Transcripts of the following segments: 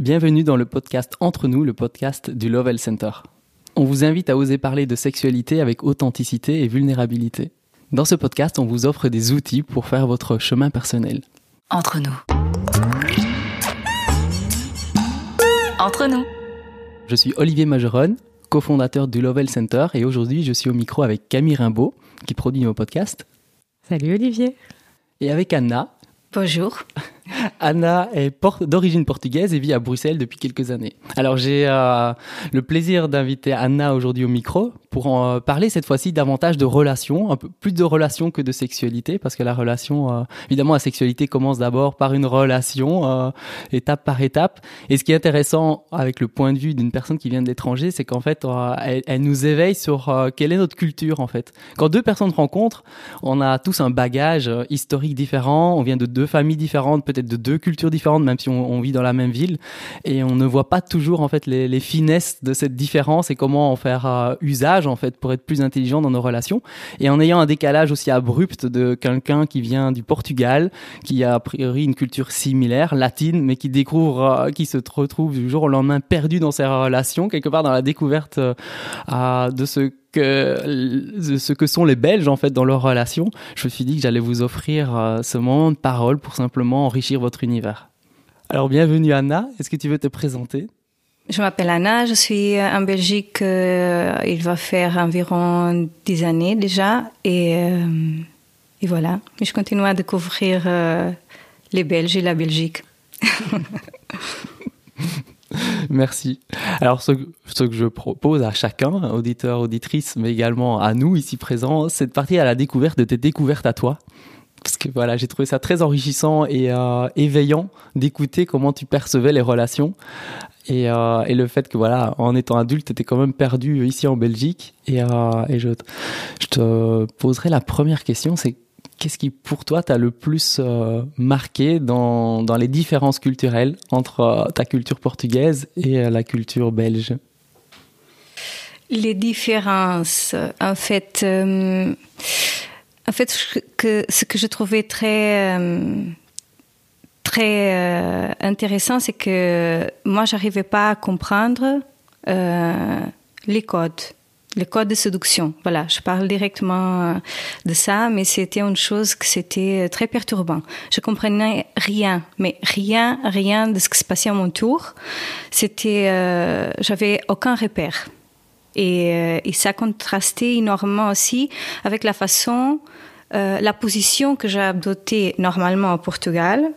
Bienvenue dans le podcast Entre nous, le podcast du Lovell Center. On vous invite à oser parler de sexualité avec authenticité et vulnérabilité. Dans ce podcast, on vous offre des outils pour faire votre chemin personnel. Entre nous. Entre nous. Je suis Olivier Majeron, cofondateur du Lovell Center, et aujourd'hui je suis au micro avec Camille Rimbaud, qui produit nos podcasts. Salut Olivier. Et avec Anna. Bonjour. Anna est d'origine portugaise et vit à Bruxelles depuis quelques années. Alors j'ai euh, le plaisir d'inviter Anna aujourd'hui au micro pour en euh, parler cette fois-ci davantage de relations, un peu plus de relations que de sexualité, parce que la relation, euh, évidemment, la sexualité commence d'abord par une relation, étape par étape. Et ce qui est intéressant avec le point de vue d'une personne qui vient de l'étranger, c'est qu'en fait, elle, elle, nous éveille sur quelle est notre culture en fait. Quand deux personnes rencontrent, on a tous un bagage historique différent, on vient de deux familles différentes, peut-être de deux cultures différentes, même si on, vit dans la même ville, et on ne voit pas toujours en fait les, finesses de cette différence et comment en faire euh, usage en fait pour être plus intelligent dans nos relations. Et en ayant un décalage aussi abrupt de quelqu'un qui vient du Portugal, qui a a priori une culture similaire, latine, mais qui découvre, euh, qui se retrouve du jour au lendemain perdu dans ses relations, quelque part dans la découverte euh, de ce que ce que sont les Belges en fait dans leurs relations, je me suis dit que j'allais vous offrir euh, ce moment de parole pour simplement enrichir votre univers. Alors bienvenue Anna, est-ce que tu veux te présenter? Je m'appelle Anna, je suis en Belgique, euh, il va faire environ dix années déjà et, euh, et voilà, je continue à découvrir les Belges et la Belgique. Merci. Alors, ce, que je propose à chacun, auditeur, auditrice, mais également à nous ici présents, c'est de partir à la découverte de tes découvertes à toi. Parce que voilà, j'ai trouvé ça très enrichissant et euh, éveillant d'écouter comment tu percevais les relations. Et, euh, le fait que voilà, en étant adulte, tu étais quand même perdu ici en Belgique. Et, euh, je, je te poserai la première question, c'est qu'est-ce qui, pour toi, t'a le plus euh, marqué dans, dans, les différences culturelles entre euh, ta culture portugaise et euh, la culture belge? Les différences, en fait, en fait, que, ce que je trouvais très très intéressant, c'est que moi, j'arrivais pas à comprendre les codes le code de séduction. Voilà, je parle directement euh, de ça, mais c'était une chose que c'était euh, très perturbant. Je comprenais rien, mais rien, rien de ce qui se passait à mon tour. C'était, euh, j'avais aucun repère. Et, et, ça contrastait énormément aussi avec la façon, la position que j'ai adoptée normalement au Portugal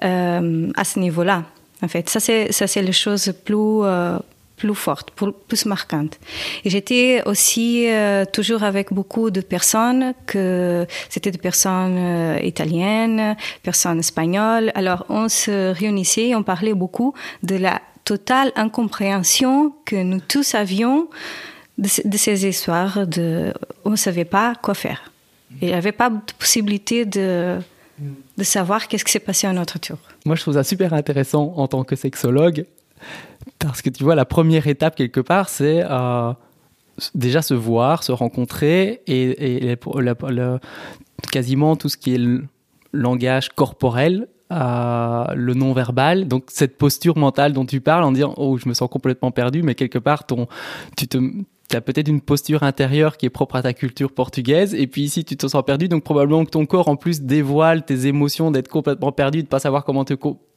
à ce niveau-là. En fait, ça c'est ça c'est les choses plus plus forte, plus marquante. Et j'étais aussi euh, toujours avec beaucoup de personnes que c'était des personnes euh, italiennes, personnes espagnoles. Alors on se réunissait, on parlait beaucoup de la totale incompréhension que nous tous avions de, ces histoires. On ne savait pas quoi faire. il n'y avait pas de possibilité de de savoir qu'est-ce qui s'est passé à notre tour. Moi, je trouve ça super intéressant en tant que sexologue parce que tu vois, la première étape quelque part, c'est euh, déjà se voir, se rencontrer et, quasiment tout ce qui est le langage corporel, euh, le non-verbal, donc cette posture mentale dont tu parles en disant oh je me sens complètement perdu, mais quelque part ton, tu te tu as peut-être une posture intérieure qui est propre à ta culture portugaise, et puis ici tu te sens perdu, donc probablement que ton corps en plus dévoile tes émotions d'être complètement perdu, de pas savoir comment te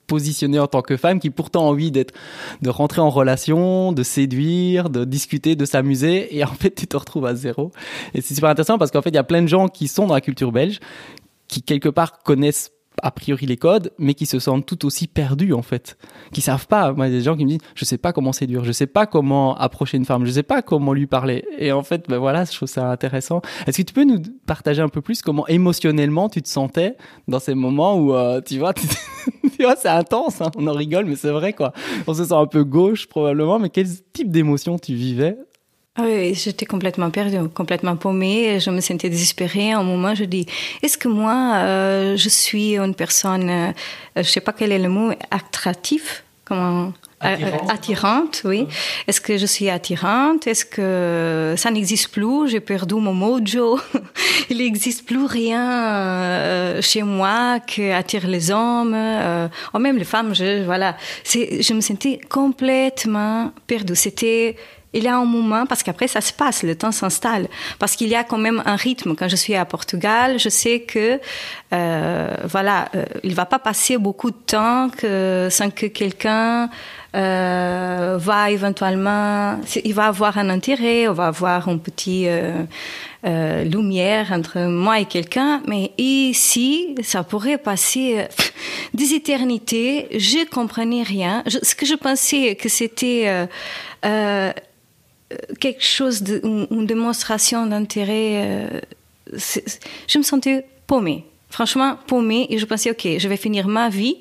positionner en tant que femme qui pourtant a envie d'être, de rentrer en relation, de séduire, de discuter, de s'amuser. Et en fait, tu te retrouves à zéro. Et c'est super intéressant parce qu'en fait, il y a plein de gens qui sont dans la culture belge, qui quelque part connaissent a priori les codes, mais qui se sentent tout aussi perdus en fait, qui savent pas. Moi, il y a des gens qui me disent, je sais pas comment séduire, je sais pas comment approcher une femme, je sais pas comment lui parler. Et en fait, ben voilà, je trouve ça intéressant. Est-ce que tu peux nous partager un peu plus comment émotionnellement tu te sentais dans ces moments où euh, tu vois, tu, vois, c'est intense. Hein on en rigole, mais c'est vrai quoi. On se sent un peu gauche probablement, mais quel type d'émotion tu vivais oui, j'étais complètement perdue, complètement paumée. Je me sentais désespérée. À un moment, je dis est-ce que moi, euh, je suis une personne, euh, je sais pas quel est le mot, attractif comment attirante. oui. Est-ce que je suis attirante? Est-ce que ça n'existe plus? J'ai perdu mon mojo. Il n'existe plus rien chez moi qui attire les hommes, euh, ou même les femmes. Je, voilà, je me sentais complètement perdue. C'était il y a un moment, parce qu'après ça se passe, le temps s'installe, parce qu'il y a quand même un rythme. Quand je suis à Portugal, je sais que euh, voilà, euh, il va pas passer beaucoup de temps que, sans que quelqu'un euh, va éventuellement, il va avoir un intérêt, on va avoir un petit euh, euh, lumière entre moi et quelqu'un, mais ici, ça pourrait passer des éternités. Je comprenais rien. ce que je pensais que c'était quelque chose, de, une, démonstration d'intérêt, euh, je me sentais paumée. Franchement, paumée, et je pensais, ok, je vais finir ma vie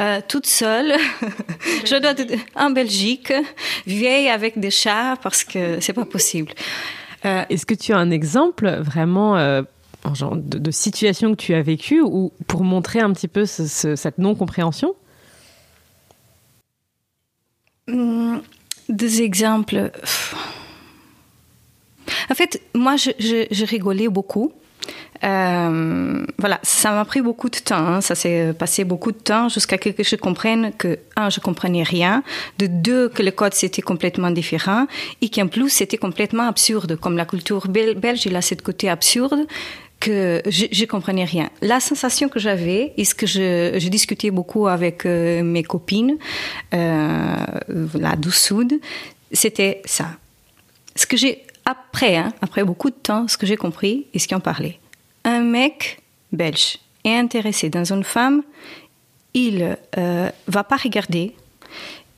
euh, toute seule. je dois être en Belgique, vieille avec des chats, parce que c'est pas possible. Euh, Est-ce que tu as un exemple vraiment genre de, situation que tu as vécue ou pour montrer un petit peu cette non-compréhension? Hum, des exemples. En fait, moi, je, rigolais beaucoup. Euh, voilà, ça m'a pris beaucoup de temps. Hein. Ça s'est passé beaucoup de temps jusqu'à ce que je comprenne que, un, je comprenais rien, de deux, que le code c'était complètement différent, et qu'en plus c'était complètement absurde. Comme la culture belge, il a ce côté absurde que je, je comprenais rien. La sensation que j'avais, et ce que je, discutais beaucoup avec euh, mes copines, euh, là du Sud, c'était ça. Ce que j'ai après, hein, après beaucoup de temps, ce que j'ai compris et ce qui en parlait. Un mec belge est intéressé dans une femme, il euh, va pas regarder,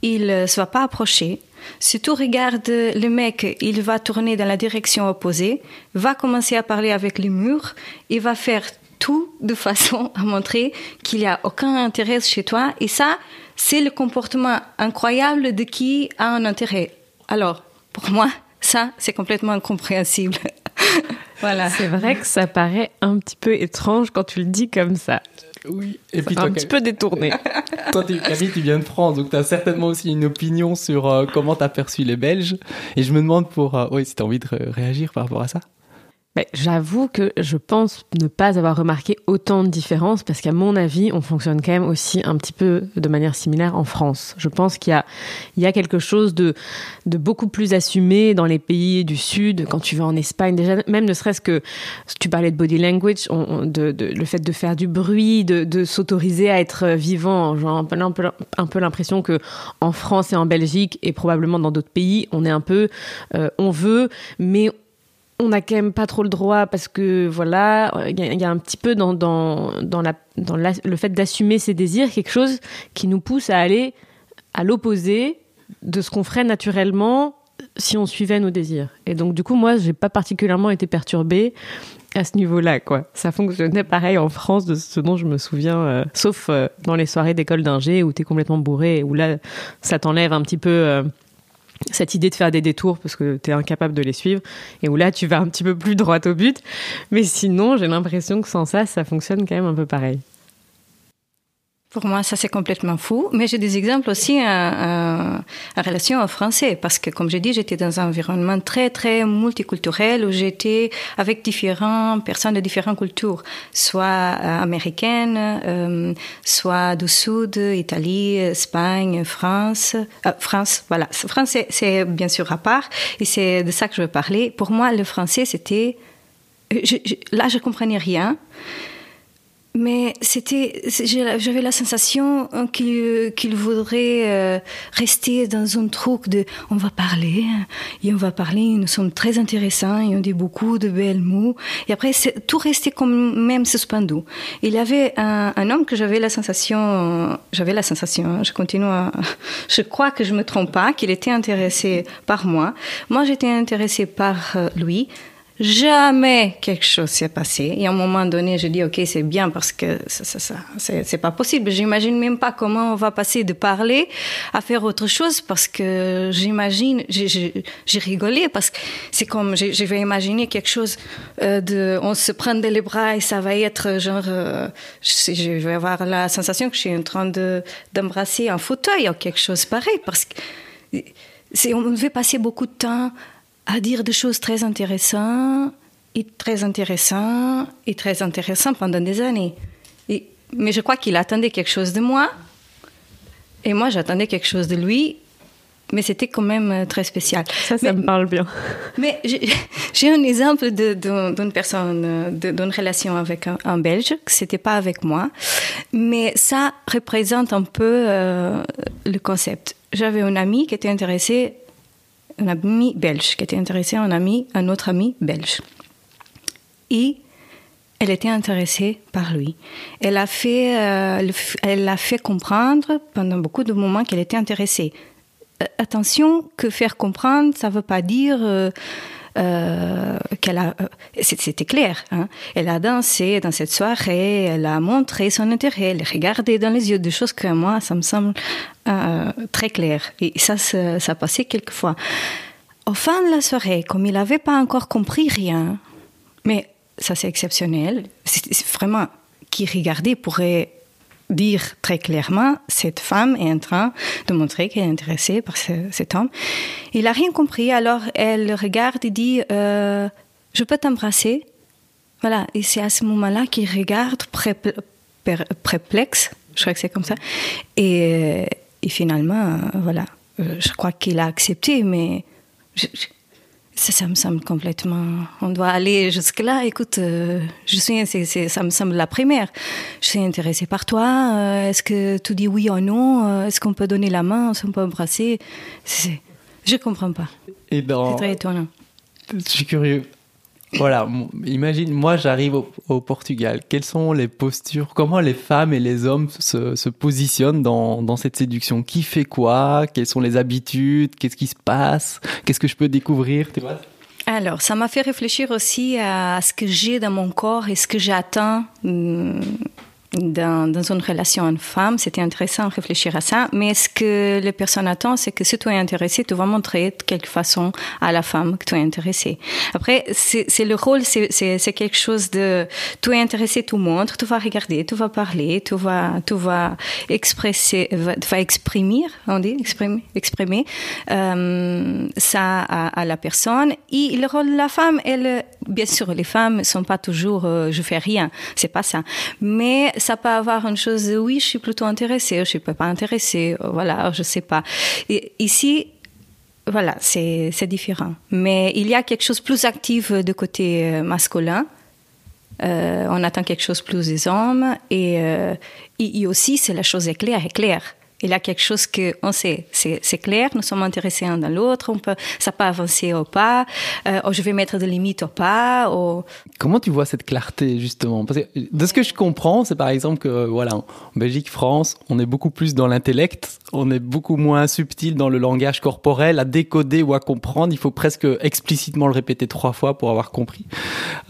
il ne se va pas approcher, si tu regardes le mec, il va tourner dans la direction opposée, va commencer à parler avec les murs, il va faire tout de façon à montrer qu'il n'y a aucun intérêt chez toi. Et ça, c'est le comportement incroyable de qui a un intérêt. Alors, pour moi, ça, c'est complètement incompréhensible. voilà. C'est vrai que ça paraît un petit peu étrange quand tu le dis comme ça. Oui, et puis toi, un petit peu détourné. toi, Camille, tu viens de France, donc tu as certainement aussi une opinion sur euh, comment tu as perçu les Belges. Et je me demande pour, euh, oui, si tu as envie de réagir par rapport à ça. J'avoue que je pense ne pas avoir remarqué autant de différences parce qu'à mon avis, on fonctionne quand même aussi un petit peu de manière similaire en France. Je pense qu'il y a, y a quelque chose de, de beaucoup plus assumé dans les pays du Sud. Quand tu vas en Espagne, déjà, même ne serait-ce que, tu parlais de body language, de, de, le fait de faire du bruit, de, de s'autoriser à être vivant. Genre, un peu, un peu l'impression que en France et en Belgique et probablement dans d'autres pays, on est un peu, euh, on veut, mais on n'a quand même pas trop le droit parce que voilà, il y, a un petit peu dans, dans, dans, la, dans le fait d'assumer ses désirs quelque chose qui nous pousse à aller à l'opposé de ce qu'on ferait naturellement si on suivait nos désirs. Et donc du coup, moi, j'ai pas particulièrement été perturbée à ce niveau-là, quoi. Ça fonctionnait pareil en France, de ce dont je me souviens, euh, sauf euh, dans les soirées d'école d'ingé où t'es complètement bourré, où là, ça t'enlève un petit peu. Euh, cette idée de faire des détours parce que tu es incapable de les suivre et où là tu vas un petit peu plus droit au but. Mais sinon, j'ai l'impression que sans ça, ça fonctionne quand même un peu pareil. Pour moi, ça c'est complètement fou. Mais j'ai des exemples aussi en, relation au français, parce que comme j'ai dit, j'étais dans un environnement très très multiculturel où j'étais avec différentes personnes de différentes cultures, soit euh, américaines, euh, soit du Sud, Italie, Espagne, France. Euh, France, voilà. France c'est bien sûr à part, et c'est de ça que je veux parler. Pour moi, le français c'était, là je comprenais rien mais c'était, j'avais la sensation qu'il qu'il voudrait euh, rester dans un truc de, on va parler et on va parler, nous sommes très intéressants et on dit beaucoup de belles mots. Et après, tout restait comme même suspendu. Il y avait un, homme que j'avais la sensation, j'avais la sensation, je continue à, je crois que je me trompe pas, qu'il était intéressé par moi. Moi, j'étais intéressée par euh, lui Jamais quelque chose s'est passé. Et à un moment donné, je dis, OK, c'est bien parce que ça, ça, ça c'est pas possible. J'imagine même pas comment on va passer de parler à faire autre chose parce que j'imagine, j'ai rigolé parce que c'est comme, je vais imaginer quelque chose euh, de, on se prend les bras et ça va être genre, euh, je, vais avoir la sensation que je suis en train de, d'embrasser un fauteuil ou quelque chose pareil parce que c'est, on devait passer beaucoup de temps à dire des choses très intéressantes et très intéressantes et très intéressantes pendant des années. Et, mais je crois qu'il attendait quelque chose de moi et moi j'attendais quelque chose de lui. Mais c'était quand même euh, très spécial. Ça, ça me parle bien. Mais j'ai un exemple d'une personne, d'une relation avec un, un Belge, que c'était pas avec moi, mais ça représente un peu euh, le concept. J'avais un ami qui était intéressé un ami belge qui était intéressé à un ami, un autre ami belge. Et elle était intéressée par lui. Elle a fait, euh, elle a fait comprendre pendant beaucoup de moments qu'elle était intéressée. Euh, attention, que faire comprendre, ça ne veut pas dire euh, euh, qu'elle a, euh, c'était clair. Hein. Elle a dansé dans cette soirée, elle a montré son intérêt, elle a regardé dans les yeux des choses que moi, ça me semble euh, très clair. Et ça, ça, ça passait quelquefois. Au fin de la soirée, comme il n'avait pas encore compris rien, mais ça c'est exceptionnel, c'est vraiment qui regardait pourrait dire très clairement, cette femme est en train de montrer qu'elle est intéressée par cet homme. Il n'a rien compris, alors elle regarde et dit, euh, je peux t'embrasser Voilà, et c'est à ce moment-là qu'il regarde perplexe, je crois que c'est comme ça, et, et finalement, voilà, euh, je crois qu'il a accepté, mais... ça, ça, me semble complètement. On doit aller jusque-là. Écoute, euh, je suis, ça me semble la primaire. Je suis intéressée par toi. Euh, est-ce que tu dis oui ou non? Euh, Est-ce qu'on peut donner la main? Est-ce qu'on peut embrasser? Je comprends pas. C'est très étonnant. Je suis curieux. Voilà, imagine, moi j'arrive au, Portugal. Quelles sont les postures? Comment les femmes et les hommes se, positionnent dans, cette séduction? Qui fait quoi? Quelles sont les habitudes? Qu'est-ce qui se passe? Qu'est-ce que je peux découvrir Alors, ça m'a fait réfléchir aussi à ce que j'ai dans mon corps et ce que j'attends hum, dans, dans, une relation homme-femme, c'était intéressant de réfléchir à ça. Mais ce que les personnes attendent, c'est que si tu es intéressé, tu vas montrer de quelque façon à la femme que tu es intéressé. Après, c'est le rôle, c'est quelque chose de, tu es intéressé, tu montres, tu vas regarder, tu vas parler, tu vas, tu vas expresser, tu vas exprimer, on dit, exprimer, exprimer euh, ça à, à, la personne. Et le rôle de la femme, elle, bien sûr, les femmes sont pas toujours, euh, je fais rien, c'est pas ça. Mais ça peut avoir une chose de oui, je suis plutôt intéressée, je suis pas intéressée, voilà, je sais pas. Ici, voilà, c'est différent. Mais il y a quelque chose de plus actif de côté euh, masculin. Euh, on attend quelque chose plus des hommes et, euh, aussi c'est la chose est claire, est claire il y a quelque chose que on sait, c'est clair, nous sommes intéressés l'un dans l'autre, on peut, ça peut avancer ou pas, euh, ou je vais mettre des limites ou pas. Comment tu vois cette clarté justement? Parce que de ce que je comprends, c'est par exemple que voilà, en Belgique, France, on est beaucoup plus dans l'intellect, on est beaucoup moins subtil dans le langage corporel, à décoder ou à comprendre. Il faut presque explicitement le répéter trois fois pour avoir compris.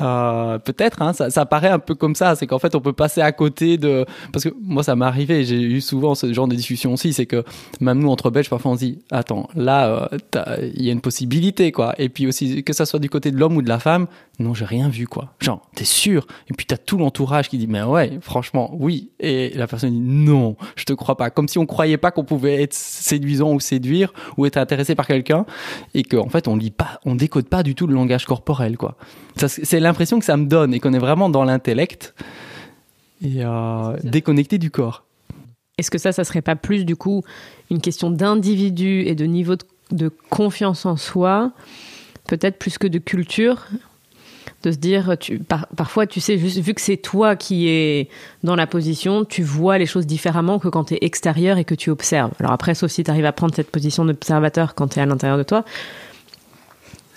Euh, Peut-être, hein, ça, ça paraît un peu comme ça, c'est qu'en fait on peut passer à côté de, parce que moi ça m'est arrivé, j'ai eu souvent ce genre de discussion aussi, c'est que même nous entre Belges, parfois on se dit, attends, là, euh, il y a une possibilité, quoi. Et puis aussi, que ça soit du côté de l'homme ou de la femme, non, j'ai rien vu, quoi. Genre, t'es sûr? Et puis t'as tout l'entourage qui dit, mais ouais, franchement, oui. Et la personne dit, non, je te crois pas. Comme si on croyait pas qu'on pouvait être séduisant ou séduire ou être intéressé par quelqu'un et qu'en fait, on lit pas, on décode pas du tout le langage corporel, quoi. C'est l'impression que ça me donne et qu'on est vraiment dans l'intellect et euh, déconnecté du corps. Est-ce que ça, ça serait pas plus du coup une question d'individu et de niveau de, confiance en soi, peut-être plus que de culture de se dire, tu, parfois, tu sais, juste vu que c'est toi qui es dans la position, tu vois les choses différemment que quand tu es extérieur et que tu observes. Alors après, sauf si tu arrives à prendre cette position d'observateur quand tu es à l'intérieur de toi.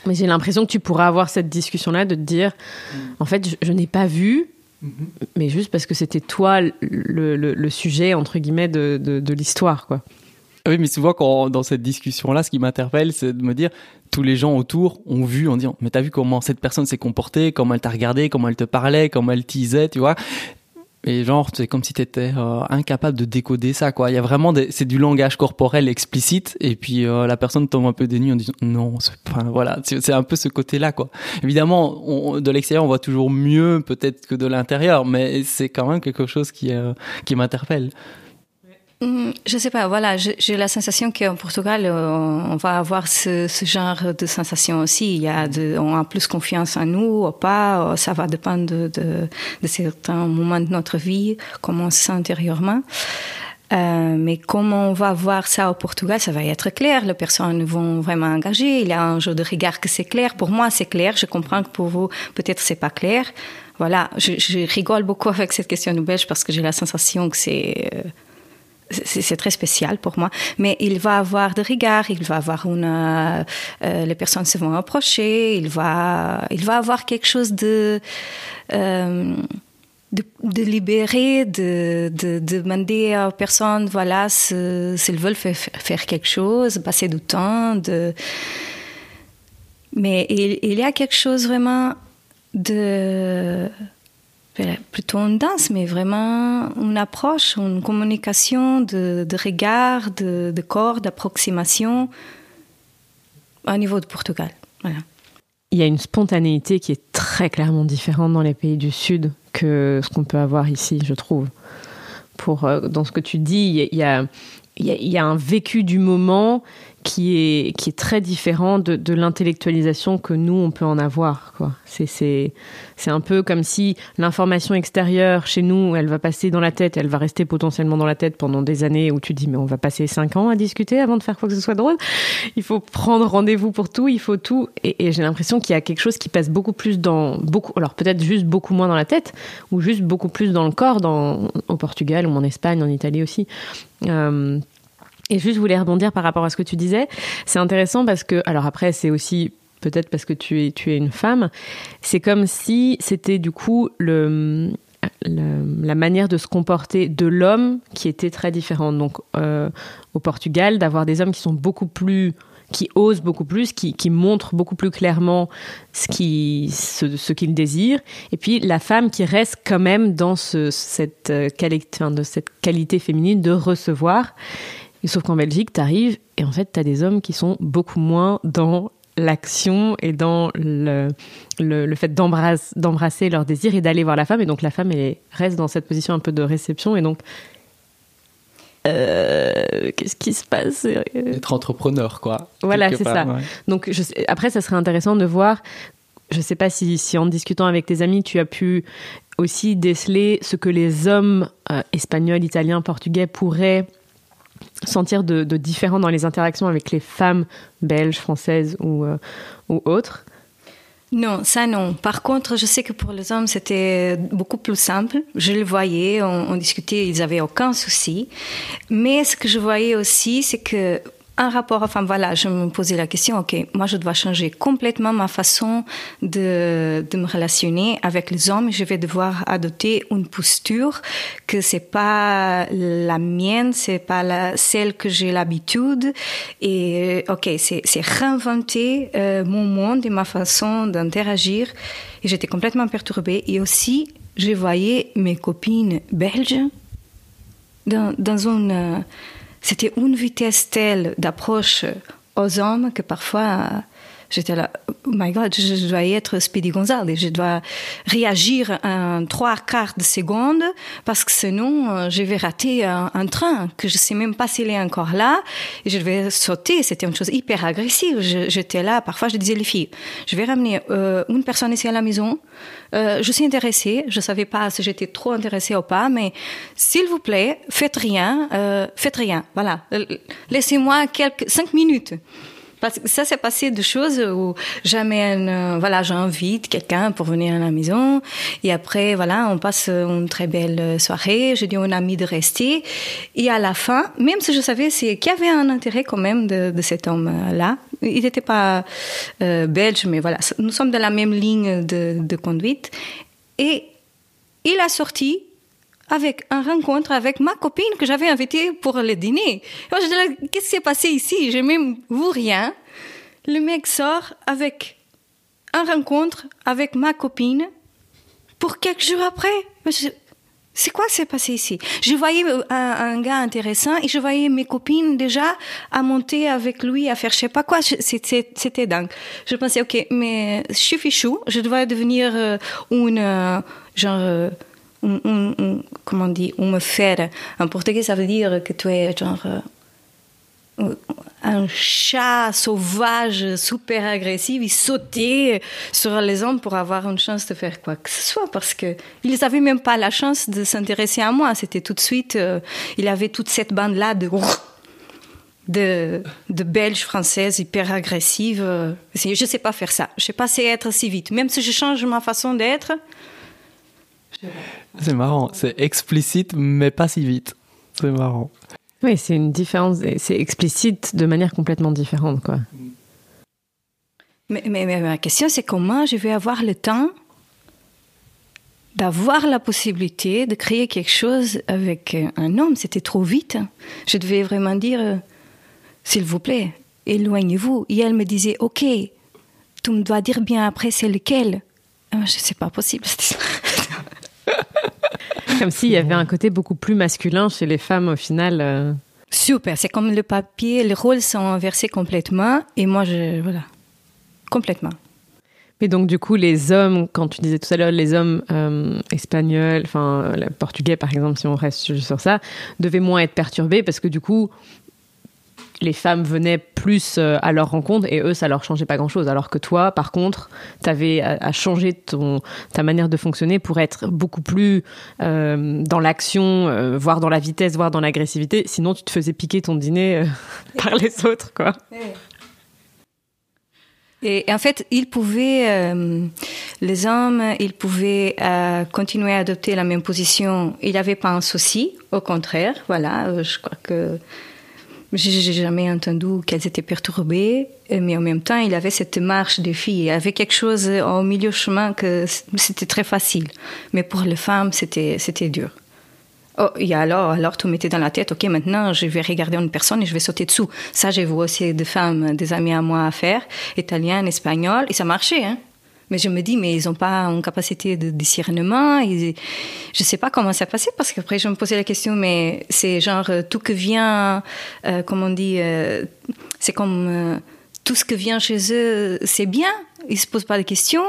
Mais j'ai l'impression que tu pourras avoir cette discussion-là de te dire, mm. en fait, je n'ai pas vu, mais juste parce que c'était toi le, sujet, entre guillemets, de, de, de l'histoire, quoi. Oui, mais souvent, quand, dans cette discussion-là, ce qui m'interpelle, c'est de me dire, tous les gens autour ont vu en disant, mais t'as vu comment cette personne s'est comportée, comment elle t'a regardé, comment elle te parlait, comment elle teasait, tu vois. Et genre, c'est comme si tu étais euh, incapable de décoder ça, quoi. Il y a vraiment des, c'est du langage corporel explicite, et puis euh, la personne tombe un peu dénue en disant non, enfin voilà, c'est un peu ce côté-là, quoi. Évidemment, on, de l'extérieur, on voit toujours mieux peut-être que de l'intérieur, mais c'est quand même quelque chose qui, euh, qui m'interpelle. Mm, je sais pas, voilà, j'ai la sensation qu'en Portugal, on va avoir ce, ce, genre de sensation aussi. Il y a de, on a plus confiance en nous ou pas, ça va dépendre de, de, de certains moments de notre vie, comment on se sent intérieurement. Euh, mais comment on va voir ça au Portugal, ça va être clair. Les personnes vont vraiment engager. Il y a un jeu de regard que c'est clair. Pour moi, c'est clair. Je comprends que pour vous, peut-être c'est pas clair. Voilà, je, je, rigole beaucoup avec cette question belge parce que j'ai la sensation que c'est euh, c'est très spécial pour moi, mais il va avoir de regard, il va avoir une, euh, euh, les personnes se vont approcher, il va, il va avoir quelque chose de, euh, de, de, libérer, de, de, de, demander aux personnes, voilà, s'ils veulent faire, quelque chose, passer du temps, mais il y a quelque chose vraiment de plutôt une danse, mais vraiment une approche, une communication de, regard, de, corps, d'approximation au niveau de Portugal. Voilà. Il y a une spontanéité qui est très clairement différente dans les pays du Sud que ce qu'on peut avoir ici, je trouve. Pour, euh, dans ce que tu dis, y a, il y a un vécu du moment qui est, qui est très différent de, de l'intellectualisation que nous, on peut en avoir. C'est un peu comme si l'information extérieure, chez nous, elle va passer dans la tête, elle va rester potentiellement dans la tête pendant des années où tu dis, mais on va passer cinq ans à discuter avant de faire quoi que ce soit drôle. Il faut prendre rendez-vous pour tout, il faut tout. Et, et j'ai l'impression qu'il y a quelque chose qui passe beaucoup plus dans... beaucoup Alors peut-être juste beaucoup moins dans la tête, ou juste beaucoup plus dans le corps, dans, au Portugal ou en Espagne, en Italie aussi. Euh, et juste, je voulais rebondir par rapport à ce que tu disais. C'est intéressant parce que, alors après, c'est aussi peut-être parce que tu es, tu es une femme. C'est comme si c'était du coup le, la manière de se comporter de l'homme qui était très différente. Donc, euh, au Portugal, d'avoir des hommes qui sont beaucoup plus qui osent beaucoup plus, qui, qui montrent beaucoup plus clairement ce qu'ils ce, ce désirent, et puis la femme qui reste quand même dans ce, cette, qualité, enfin, de cette qualité féminine de recevoir. Sauf qu'en Belgique, tu arrives et en fait, tu as des hommes qui sont beaucoup moins dans l'action et dans le, le, le fait d'embrasser, leur désir et d'aller voir la femme. Et donc la femme, elle reste dans cette position un peu de réception. Et donc, euh, qu'est-ce qui se passe Être entrepreneur, quoi. Voilà, c'est ça. Ouais. Donc je sais, après, ça serait intéressant de voir. Je sais pas si, si en discutant avec tes amis, tu as pu aussi déceler ce que les hommes euh, espagnols, italiens, portugais pourraient sentir de, différent dans les interactions avec les femmes belges, françaises ou, euh, ou autres non, ça non. Par contre, je sais que pour les hommes, c'était beaucoup plus simple. Je le voyais, on, on discutait, ils n'avaient aucun souci. Mais ce que je voyais aussi, c'est que un rapport, enfin voilà, je me posais la question, ok, moi je dois changer complètement ma façon de, de me relationner avec les hommes, je vais devoir adopter une posture que c'est pas la mienne, c'est pas la, celle que j'ai l'habitude, et ok, c'est, réinventer euh, mon monde et ma façon d'interagir, et j'étais complètement perturbée, et aussi, je voyais mes copines belges dans, dans une... C'était une vitesse telle d'approche aux hommes que parfois j'étais là, oh my god, je dois être Speedy Gonzales, je dois réagir en trois quarts de seconde parce que sinon je vais rater un, un train que je sais même pas s'il est encore là et je vais sauter. C'était une chose hyper agressive. J'étais là, parfois je disais les filles, je vais ramener euh, une personne ici à la maison. Euh, je suis intéressée, je savais pas si j'étais trop intéressée ou pas, mais s'il vous plaît, faites rien, euh, faites rien. Voilà, laissez-moi quelques cinq minutes. Parce que ça s'est passé de choses où j'amène, euh, voilà, j'invite quelqu'un pour venir à la maison. Et après, voilà, on passe une très belle soirée. Je dis à un ami de rester. Et à la fin, même si je savais qu'il y avait un intérêt quand même de, cet homme-là, il n'était pas euh, belge, mais voilà, nous sommes dans la même ligne de conduite. Et il a sorti avec un rencontre avec ma copine que j'avais invitée pour le dîner. Moi, je dis, qu'est-ce qui s'est passé ici? J'ai même vu rien. Le mec sort avec un rencontre avec ma copine pour quelques jours après. C'est quoi qui s'est passé ici? Je voyais un, un, gars intéressant et je voyais mes copines déjà à monter avec lui, à faire je sais pas quoi. C'était dingue. Je pensais, ok, mais je suis fichou, je dois devenir euh, une, euh, genre, euh, comment on dit, me faire. En portugais, ça veut dire que tu es genre un chat sauvage super agressif, il sautait sur les hommes pour avoir une chance de faire quoi que ce soit parce que ils n'avaient même pas la chance de s'intéresser à moi. C'était tout de suite, euh, il avait toute cette bande là de de, de Belges françaises hyper agressives. Je sais pas faire ça. Je sais pas être si vite. Même si je change ma façon d'être. C'est marrant. C'est explicite mais pas si vite. C'est marrant. Oui, c'est une différence, c'est explicite de manière complètement différente, quoi. Mais, mais, mais ma question, c'est comment je vais avoir le temps d'avoir la possibilité de créer quelque chose avec un homme. C'était trop vite. Je devais vraiment dire, euh, s'il vous plaît, éloignez-vous. Et elle me disait, ok, tu me dois dire bien après c'est lequel. Ah, je sais pas possible. Comme s'il y avait un côté beaucoup plus masculin chez les femmes au final. Euh... Super, c'est comme le papier, les rôles sont inversés complètement et moi je voilà, complètement. Mais donc du coup les hommes, quand tu disais tout à l'heure les hommes euh, espagnols, enfin portugais par exemple, si on reste sur ça, devaient moins être perturbés parce que du coup les femmes venaient plus euh, à leur rencontre et eux, ça leur changeait pas grand-chose. Alors que toi, par contre, tu avais à, changer ton, ta manière de fonctionner pour être beaucoup plus euh, dans l'action, euh, voire dans la vitesse, voire dans l'agressivité. Sinon, tu te faisais piquer ton dîner euh, par les autres, quoi. Et en fait, ils pouvaient, euh, les hommes, ils pouvaient euh, continuer à adopter la même position. Il n'y avait pas un souci, au contraire. Voilà, je crois que j'ai jamais entendu qu'elles étaient perturbées, mais en même temps, il avait cette marche des filles. Il y avait quelque chose au milieu chemin que c'était très facile. Mais pour les femmes, c'était, c'était dur. Oh, et alors, alors, tu mettais dans la tête, OK, maintenant, je vais regarder une personne et je vais sauter dessous. Ça, j'ai vu aussi des femmes, des amis à moi à faire, italiennes, espagnoles, et ça marchait, hein. Mais je me dis, mais ils n'ont pas une capacité de discernement. Ils... Je ne sais pas comment ça passé parce qu'après, je me posais la question, mais c'est genre tout que vient, euh, comme on dit, euh, c'est comme euh, tout ce que vient chez eux, c'est bien. Ils ne se posent pas de questions.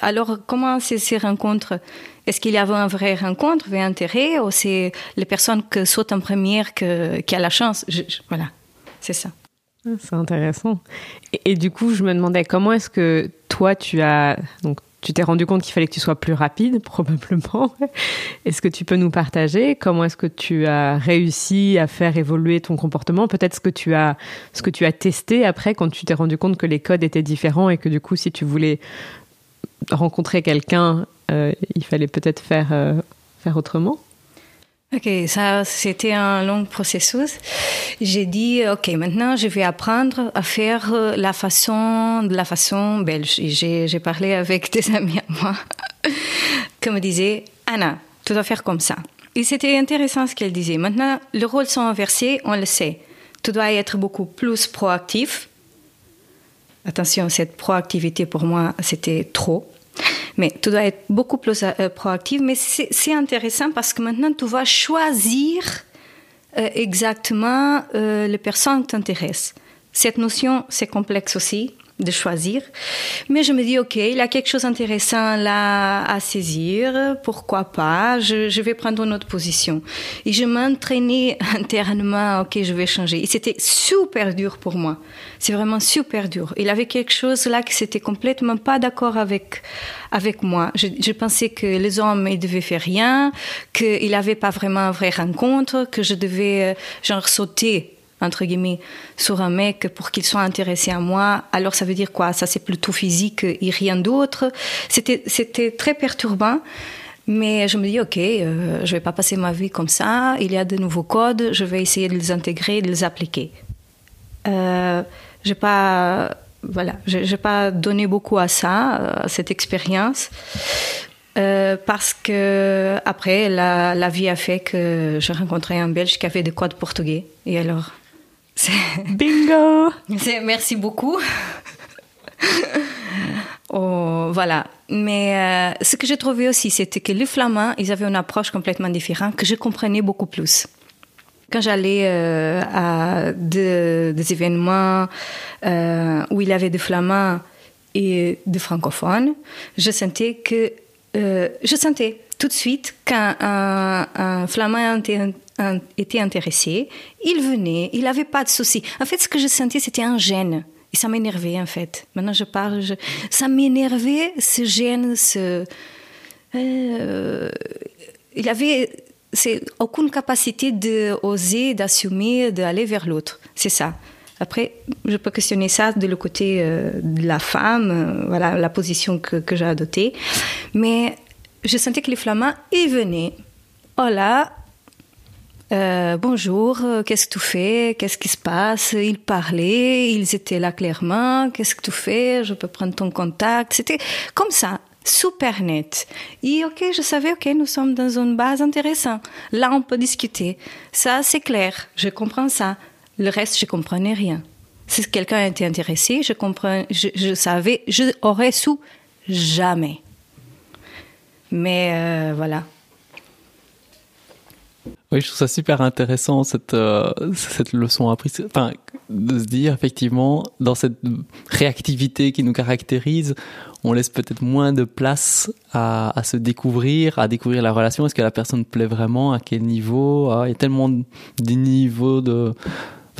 Alors, comment ces rencontres Est-ce qu'il y avait un vrai rencontre, un vrai intérêt Ou c'est les personnes qui sautent en première que, qui a la chance? Voilà, c'est ça. C'est intéressant. Et, du coup, je me demandais comment est-ce que toi, tu as donc tu t'es rendu compte qu'il fallait que tu sois plus rapide, probablement. Est-ce que tu peux nous partager comment est-ce que tu as réussi à faire évoluer ton comportement? Peut-être ce que tu as ce que tu as testé après quand tu t'es rendu compte que les codes étaient différents et que du coup, si tu voulais rencontrer quelqu'un, euh, il fallait peut-être faire euh, faire autrement? Ok, ça c'était un long processus. J'ai dit ok, maintenant je vais apprendre à faire la façon de la façon belge. J'ai parlé avec des amis à moi qui me disaient Anna, tu dois faire comme ça. Et c'était intéressant ce qu'elle disait. Maintenant, les rôles sont inversés, on le sait. Tu dois être beaucoup plus proactif. Attention, cette proactivité pour moi c'était trop. Mais tu dois être beaucoup plus euh, proactive. Mais c'est intéressant parce que maintenant, tu vas choisir euh, exactement euh, les personnes qui t'intéressent. Cette notion, c'est complexe aussi de choisir. Mais je me dis, OK, il y a quelque chose d'intéressant là à saisir, pourquoi pas, je, je vais prendre une autre position. Et je m'entraînais internement, OK, je vais changer. Et c'était super dur pour moi. C'est vraiment super dur. Il avait quelque chose là qui c'était complètement pas d'accord avec, avec moi. Je, je, pensais que les hommes, ils devaient faire rien, qu'il n'avait pas vraiment une vraie rencontre, que je devais, genre, sauter entre guillemets, sur un mec pour qu'il soit intéressé à moi. Alors ça veut dire quoi? Ça c'est plutôt physique et rien d'autre. C'était c'était très perturbant. Mais je me dis, OK, euh, je vais pas passer ma vie comme ça. Il y a de nouveaux codes, je vais essayer de les intégrer, de les appliquer. Euh, j'ai pas, voilà, pas donné beaucoup à ça, à cette expérience. Euh, parce que après, la, la, vie a fait que j'ai rencontré un Belge qui avait des codes portugais. Et alors, Bingo Merci beaucoup. oh, voilà. Mais euh, ce que j'ai trouvé aussi, c'était que les Flamands, ils avaient une approche complètement différente que je comprenais beaucoup plus. Quand j'allais euh, à des événements euh, où il y avait des Flamands et des francophones, je sentais que je sentais tout de suite qu'un un, Flamand était, était intéressé, il venait, il n'avait pas de soucis. En fait, ce que je sentais, c'était un gêne. Et ça m'énervait, en fait. Maintenant, je parle, ça m'énervait, ce gêne, ce... Euh, il avait c'est aucune capacité d'oser, d'assumer, d'aller vers l'autre. C'est ça. Après, je peux questionner ça de le côté euh, de la femme, euh, voilà la position que, que j'ai adoptée. Mais je sentais que les flamands, ils venaient. Oh là, euh, bonjour, euh, qu'est-ce que tu fais? Qu'est-ce qui se passe? Ils parlaient, ils étaient là clairement. Qu'est-ce que tu fais? Je peux prendre ton contact. C'était comme ça, super net. Et ok, je savais, ok, nous sommes dans une base intéressante. Là, on peut discuter. Ça, c'est clair. Je comprends ça. Le reste, je comprenais rien. Si quelqu'un était intéressé, je comprends, je, savais, je aurais su jamais. Mais euh, voilà, oui, je trouve ça super intéressant cette euh, cette leçon apprise, enfin de se dire effectivement dans cette réactivité qui nous caractérise, on laisse peut-être moins de place à, se découvrir, à découvrir la relation. Est-ce que la personne plaît vraiment? À quel niveau? Ah, Il y a tellement de niveaux de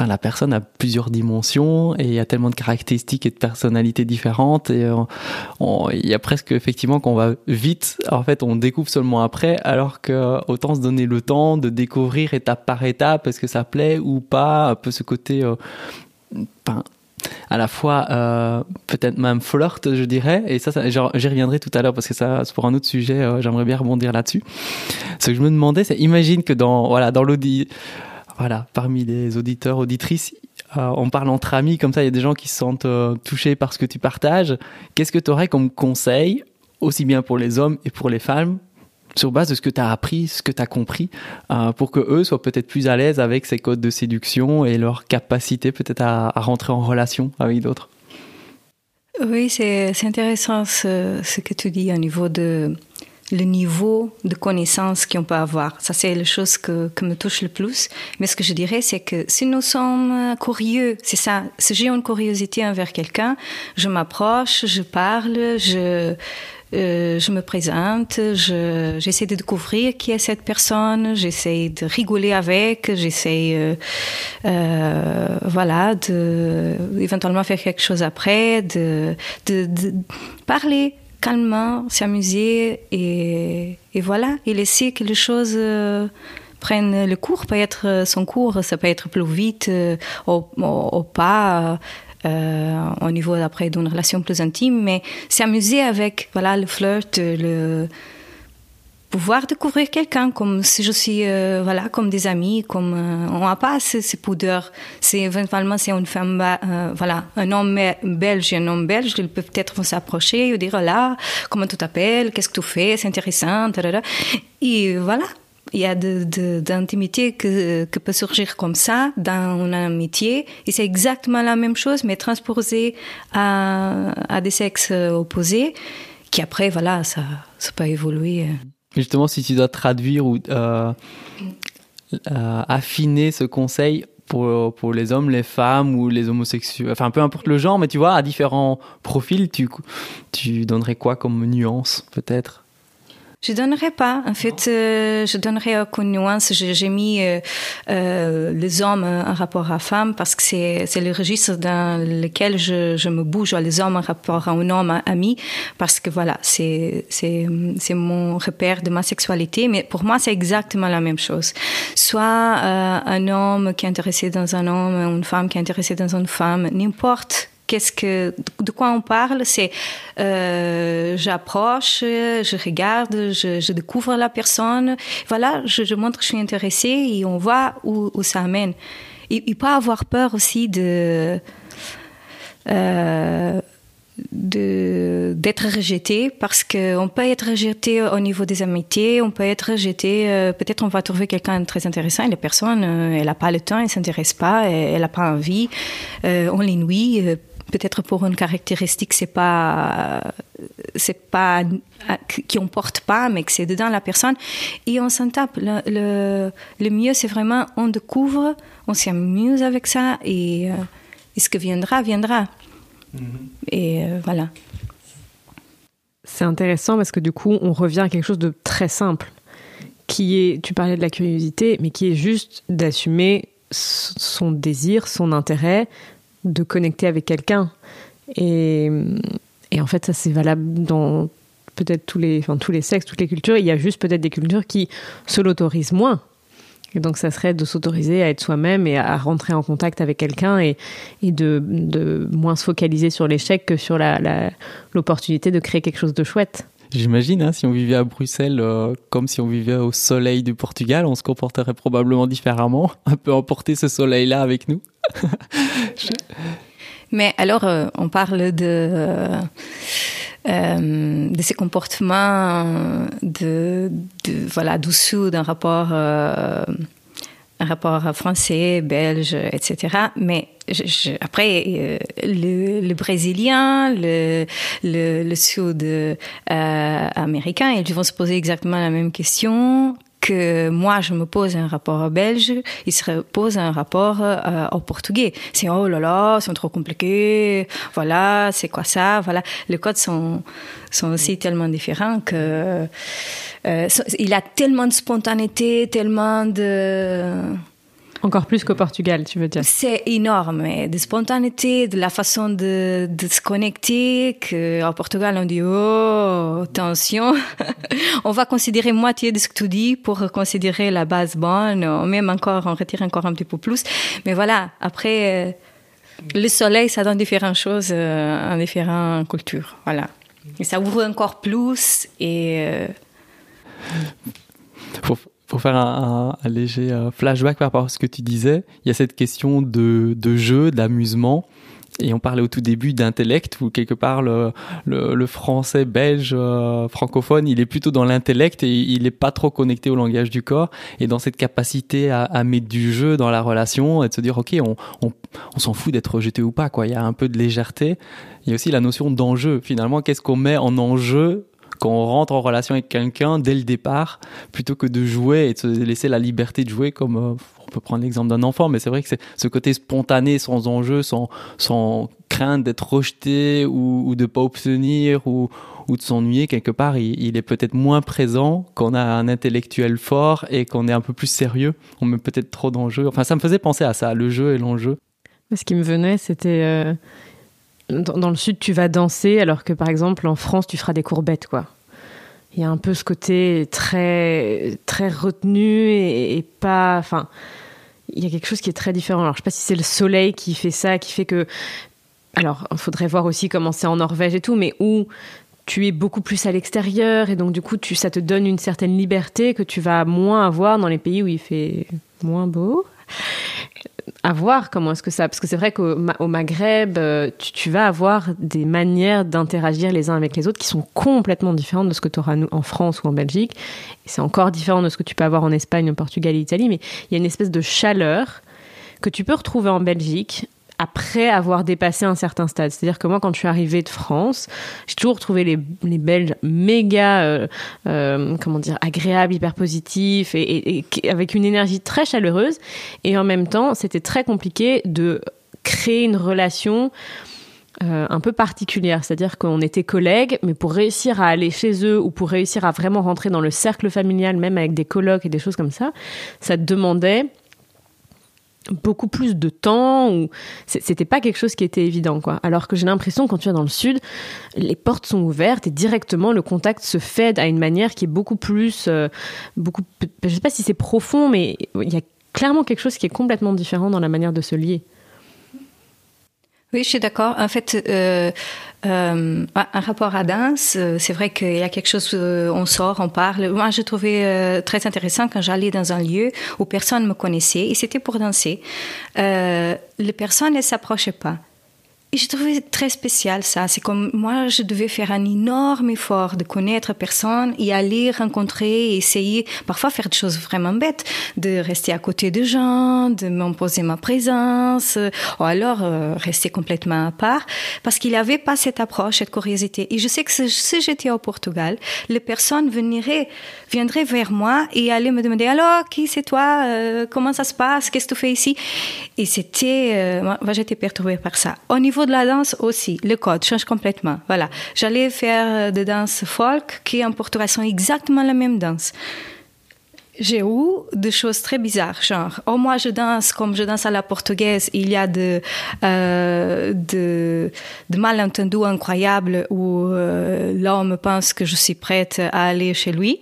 la personne a plusieurs dimensions et il y a tellement de caractéristiques et de personnalités différentes et euh, il y a presque effectivement qu'on va vite, en fait, on découvre seulement après, alors que autant se donner le temps de découvrir étape par étape, est-ce que ça plaît ou pas, un peu ce côté, euh, à la fois euh, peut-être même flirt, je dirais. Et ça, j'y reviendrai tout à l'heure parce que ça, c'est pour un autre sujet. J'aimerais bien rebondir là-dessus. Ce que je me demandais, c'est imagine que dans voilà dans voilà, parmi les auditeurs, auditrices, euh, on parle entre amis, comme ça, il y a des gens qui se sentent euh, touchés par ce que tu partages. Qu'est-ce que tu aurais comme conseil, aussi bien pour les hommes et pour les femmes, sur base de ce que tu as appris, ce que tu as compris, euh, pour que eux soient peut-être plus à l'aise avec ces codes de séduction et leur capacité peut-être à, rentrer en relation avec d'autres? Oui, c'est intéressant ce, ce, que tu dis au niveau de le niveau de connaissance qu'on peut avoir. Ça, c'est la chose que, que me touche le plus. Mais ce que je dirais, c'est que si nous sommes curieux, c'est ça, si j'ai une curiosité envers quelqu'un, je m'approche, je parle, je, euh, je me présente, j'essaie de découvrir qui est cette personne, j'essaie de rigoler avec, j'essaie, euh, euh, voilà, de éventuellement faire quelque chose après, de, de, de parler calmement, s'amuser et, et, voilà, et laisser que les choses euh, prennent le cours, peut être euh, son cours, ça peut être plus vite euh, ou, ou, pas. Euh, au niveau après d'une relation plus intime, mais s'amuser avec voilà le flirt, le pouvoir découvrir quelqu'un comme si je suis euh, voilà comme des amis comme euh, on n'a pas ces, ces pudeurs. C'est éventuellement c'est une femme euh, voilà un homme belge un homme belge ils peuvent peut-être s'approcher et dire là comment tu t'appelles qu'est-ce que tu fais c'est intéressant et voilà il y a de, d'intimité que, que peut surgir comme ça dans une amitié. Et c'est exactement la même chose mais transposé à, à des sexes opposés qui après voilà ça ça peut évoluer Justement, si tu dois traduire ou euh, euh, affiner ce conseil pour, pour les hommes, les femmes ou les homosexuels, enfin peu importe le genre, mais tu vois, à différents profils, tu, tu donnerais quoi comme nuance peut-être? Je donnerai pas. En fait, euh, je donnerai aucune nuance. J'ai mis euh, euh, les hommes en rapport à femmes parce que c'est le registre dans lequel je, je, me bouge, les hommes en rapport à un homme ami, parce que voilà, c'est mon repère de ma sexualité. Mais pour moi, c'est exactement la même chose. Soit euh, un homme qui est intéressé dans un homme, une femme qui est intéressée dans une femme, n'importe qu'est-ce que, de quoi on parle, c'est euh, j'approche, je regarde, je, découvre la personne. Voilà, je, montre que je suis intéressée et on voit où, où ça amène. Et, et, pas avoir peur aussi de euh, d'être rejeté parce qu'on peut être rejeté au niveau des amitiés, on peut être rejeté, euh, peut-être on va trouver quelqu'un de très intéressant et la personne, elle n'a pas le temps, elle s'intéresse pas, elle n'a pas envie, euh, on l'ennuie, peut-être pour une caractéristique c'est pas c'est pas qui on porte pas mais que c'est dedans la personne. Et on s'en tape. Le, le, le mieux c'est vraiment on découvre on s'amuse avec ça et, et ce que viendra viendra. Et euh, voilà. C'est intéressant parce que du coup, on revient à quelque chose de très simple, qui est, tu parlais de la curiosité, mais qui est juste d'assumer son désir, son intérêt, de connecter avec quelqu'un. Et, et en fait, ça c'est valable dans peut-être tous les, enfin, tous les sexes, toutes les cultures. Il y a juste peut-être des cultures qui se l'autorisent moins. Et donc, ça serait de s'autoriser à être soi-même et à rentrer en contact avec quelqu'un et, et de, de, moins se focaliser sur l'échec que sur l'opportunité la, de créer quelque chose de chouette. J'imagine, hein, si on vivait à Bruxelles euh, comme si on vivait au soleil du Portugal, on se comporterait probablement différemment. Un peu emporter ce soleil-là avec nous. Mais alors, euh, on parle de... Euh, de ces comportements de, de voilà d'un rapport rapport français, belge, etc. Mais je, je, après, euh, le, le, brésilien, le, le, le sud euh, ils vont se poser exactement la même question que moi je me pose un rapport belge, il se pose un rapport euh, au portugais. C'est oh là là, c'est trop compliqué. Voilà, c'est quoi ça Voilà, les codes sont sont aussi tellement différents que euh, il a tellement de spontanéité, tellement de encore plus qu'au Portugal, tu veux dire C'est énorme, de spontanéité, de la façon de, de se connecter, qu'au Portugal on dit oh attention, on va considérer moitié de ce que tu dis pour considérer la base bonne, même encore on retire encore un petit peu plus. Mais voilà, après euh, le soleil ça donne différentes choses euh, en différentes cultures, voilà. Et ça ouvre encore plus et euh, pour faire un, un, un léger euh, flashback par rapport à ce que tu disais, il y a cette question de, de jeu, d'amusement. Et on parlait au tout début d'intellect, où quelque part le, le, français belge euh, francophone, il est plutôt dans l'intellect et il n'est pas trop connecté au langage du corps. Et dans cette capacité à, à mettre du jeu dans la relation et de se dire, OK, on, on, on s'en fout d'être rejeté ou pas. Quoi. Il y a un peu de légèreté. Il y a aussi la notion d'enjeu. Finalement, qu'est-ce qu'on met en enjeu quand on rentre en relation avec quelqu'un dès le départ, plutôt que de jouer et de se laisser la liberté de jouer comme euh, on peut prendre l'exemple d'un enfant, mais c'est vrai que c'est ce côté spontané, sans enjeu, sans, sans crainte d'être rejeté ou, ou de pas obtenir ou, ou de s'ennuyer quelque part, il, est peut-être moins présent quand on a un intellectuel fort et qu'on est un peu plus sérieux. On met peut-être trop d'enjeux. Enfin, ça me faisait penser à ça, le jeu et l'enjeu. Ce qui me venait, c'était euh, dans le sud, tu vas danser, alors que par exemple en France, tu feras des courbettes, quoi. Il y a un peu ce côté très très retenu et, pas, enfin, il y a quelque chose qui est très différent. Alors je sais pas si c'est le soleil qui fait ça, qui fait que, alors il faudrait voir aussi comment c'est en Norvège et tout, mais où tu es beaucoup plus à l'extérieur et donc du coup ça te donne une certaine liberté que tu vas moins avoir dans les pays où il fait moins beau à voir comment est-ce que ça parce que c'est vrai qu'au au Maghreb euh, tu, vas avoir des manières d'interagir les uns avec les autres qui sont complètement différentes de ce que tu auras en France ou en Belgique. C'est encore différent de ce que tu peux avoir en Espagne, au Portugal et Italie mais il y a une espèce de chaleur que tu peux retrouver en Belgique après avoir dépassé un certain stade. C'est-à-dire que moi, quand je suis arrivée de France, j'ai toujours trouvé les, les Belges méga, euh, euh, comment dire, agréables, hyper positifs et, avec une énergie très chaleureuse. Et en même temps, c'était très compliqué de créer une relation euh, un peu particulière, c'est-à-dire qu'on était collègues, mais pour réussir à aller chez eux ou pour réussir à vraiment rentrer dans le cercle familial, même avec des colocs et des choses comme ça, ça demandait beaucoup plus de temps ou c'était pas quelque chose qui était évident quoi. Alors que j'ai l'impression quand tu es dans le sud les portes sont ouvertes et directement le contact se fait à une manière qui est beaucoup plus euh, beaucoup je sais pas si c'est profond mais il y a clairement quelque chose qui est complètement différent dans la manière de se lier oui, je suis d'accord. En fait, euh, euh, un rapport à danse, c'est vrai qu'il y a quelque chose, euh, on sort, on parle. Moi, j'ai trouvé euh, très intéressant quand j'allais dans un lieu où personne me connaissait et c'était pour danser. Euh, les personnes ne s'approchaient pas. Et je trouvais très spécial ça. C'est comme moi, je devais faire un énorme effort de connaître personne, y aller, rencontrer, essayer, parfois faire des choses vraiment bêtes, de rester à côté de gens, de m'imposer ma présence, ou alors euh, rester complètement à part, parce qu'il n'y avait pas cette approche, cette curiosité. Et je sais que si j'étais au Portugal, les personnes viendraient, viendraient vers moi et allaient me demander alors qui c'est toi, euh, comment ça se passe, qu'est-ce que tu fais ici? Et c'était, euh, moi j'étais perturbée par ça. Au niveau de la danse aussi, le code change complètement. Voilà, j'allais faire de danse folk qui en Portugal sont exactement la même danse. J'ai eu des choses très bizarres, genre, oh moi je danse comme je danse à la portugaise, il y a de, euh, de malentendus incroyables où euh, l'homme pense que je suis prête à aller chez lui.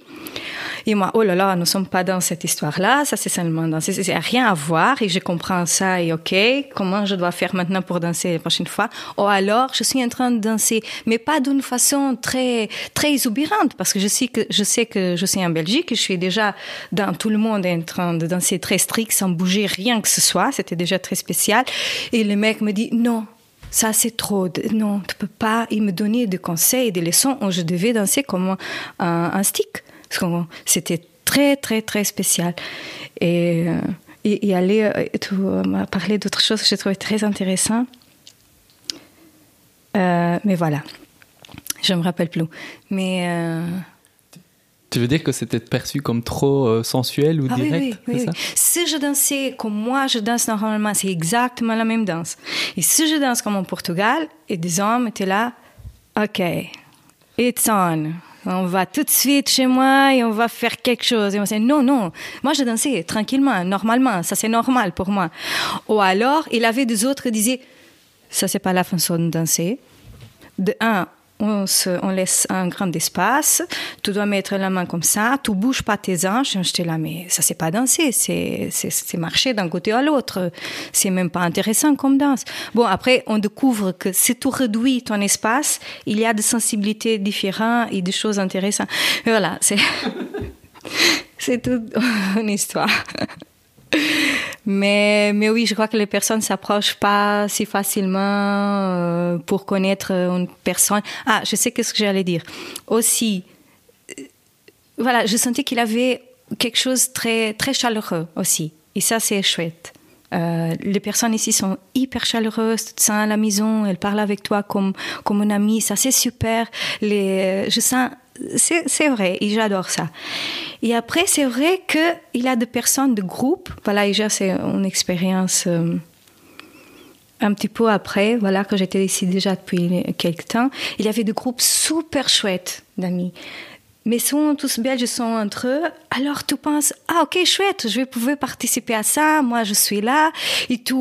Et moi, oh là là, nous ne sommes pas dans cette histoire-là, ça c'est seulement danser, c'est rien à voir et je comprends ça et ok, comment je dois faire maintenant pour danser la prochaine fois? Ou alors, je suis en train de danser, mais pas d'une façon très, très exubérante parce que je sais que, je sais que je suis en Belgique, je suis déjà dans tout le monde en train de danser très strict sans bouger rien que ce soit, c'était déjà très spécial. Et le mec me dit non, ça c'est trop, non, tu peux pas. Il me donnait des conseils, des leçons où je devais danser comme un stick. C'était très, très, très spécial. Et, euh, et, aller, euh, tu m'as parlé d'autre chose que j'ai trouvé très intéressant. Euh, mais voilà, je ne me rappelle plus. Mais. Tu veux dire que c'était perçu comme trop sensuel ou ah direct oui, oui, oui, Si je dansais comme moi, je danse normalement, c'est exactement la même danse. Et si je danse comme en Portugal, et des hommes étaient là, OK, it's on on va tout de suite chez moi et on va faire quelque chose. Et on dit, non, non, moi je dansais tranquillement, normalement, ça c'est normal pour moi. Ou alors, il avait des autres qui disaient, ça c'est pas la façon de danser. De un, on, se, on laisse un grand espace, tu dois mettre la main comme ça, tu bouges pas tes hanches. J'étais là, mais ça c'est pas danser, c'est, c'est, marcher d'un côté à l'autre. C'est même pas intéressant comme danse. Bon, après, on découvre que si tu réduis ton espace, il y a des sensibilités différentes et des choses intéressantes. voilà, c'est, c'est toute une histoire. Mais, mais oui, je crois que les personnes s'approchent pas si facilement euh, pour connaître une personne. Ah, je sais ce que j'allais dire. Aussi, euh, voilà, je sentais qu'il avait quelque chose de très, très chaleureux aussi. Et ça, c'est chouette. Euh, les personnes ici sont hyper chaleureuses, tu te sens à la maison, elles parlent avec toi comme, comme un ami, ça c'est super. Les, je sens c'est vrai, et j'adore ça. Et après, c'est vrai qu'il y a des personnes de groupe. Voilà, déjà, c'est une expérience euh, un petit peu après, voilà, que j'étais ici déjà depuis quelques temps. Il y avait des groupes super chouettes d'amis mais sont tous belges sont entre eux, alors tu penses, ah ok, chouette, je vais pouvoir participer à ça, moi je suis là, et tu,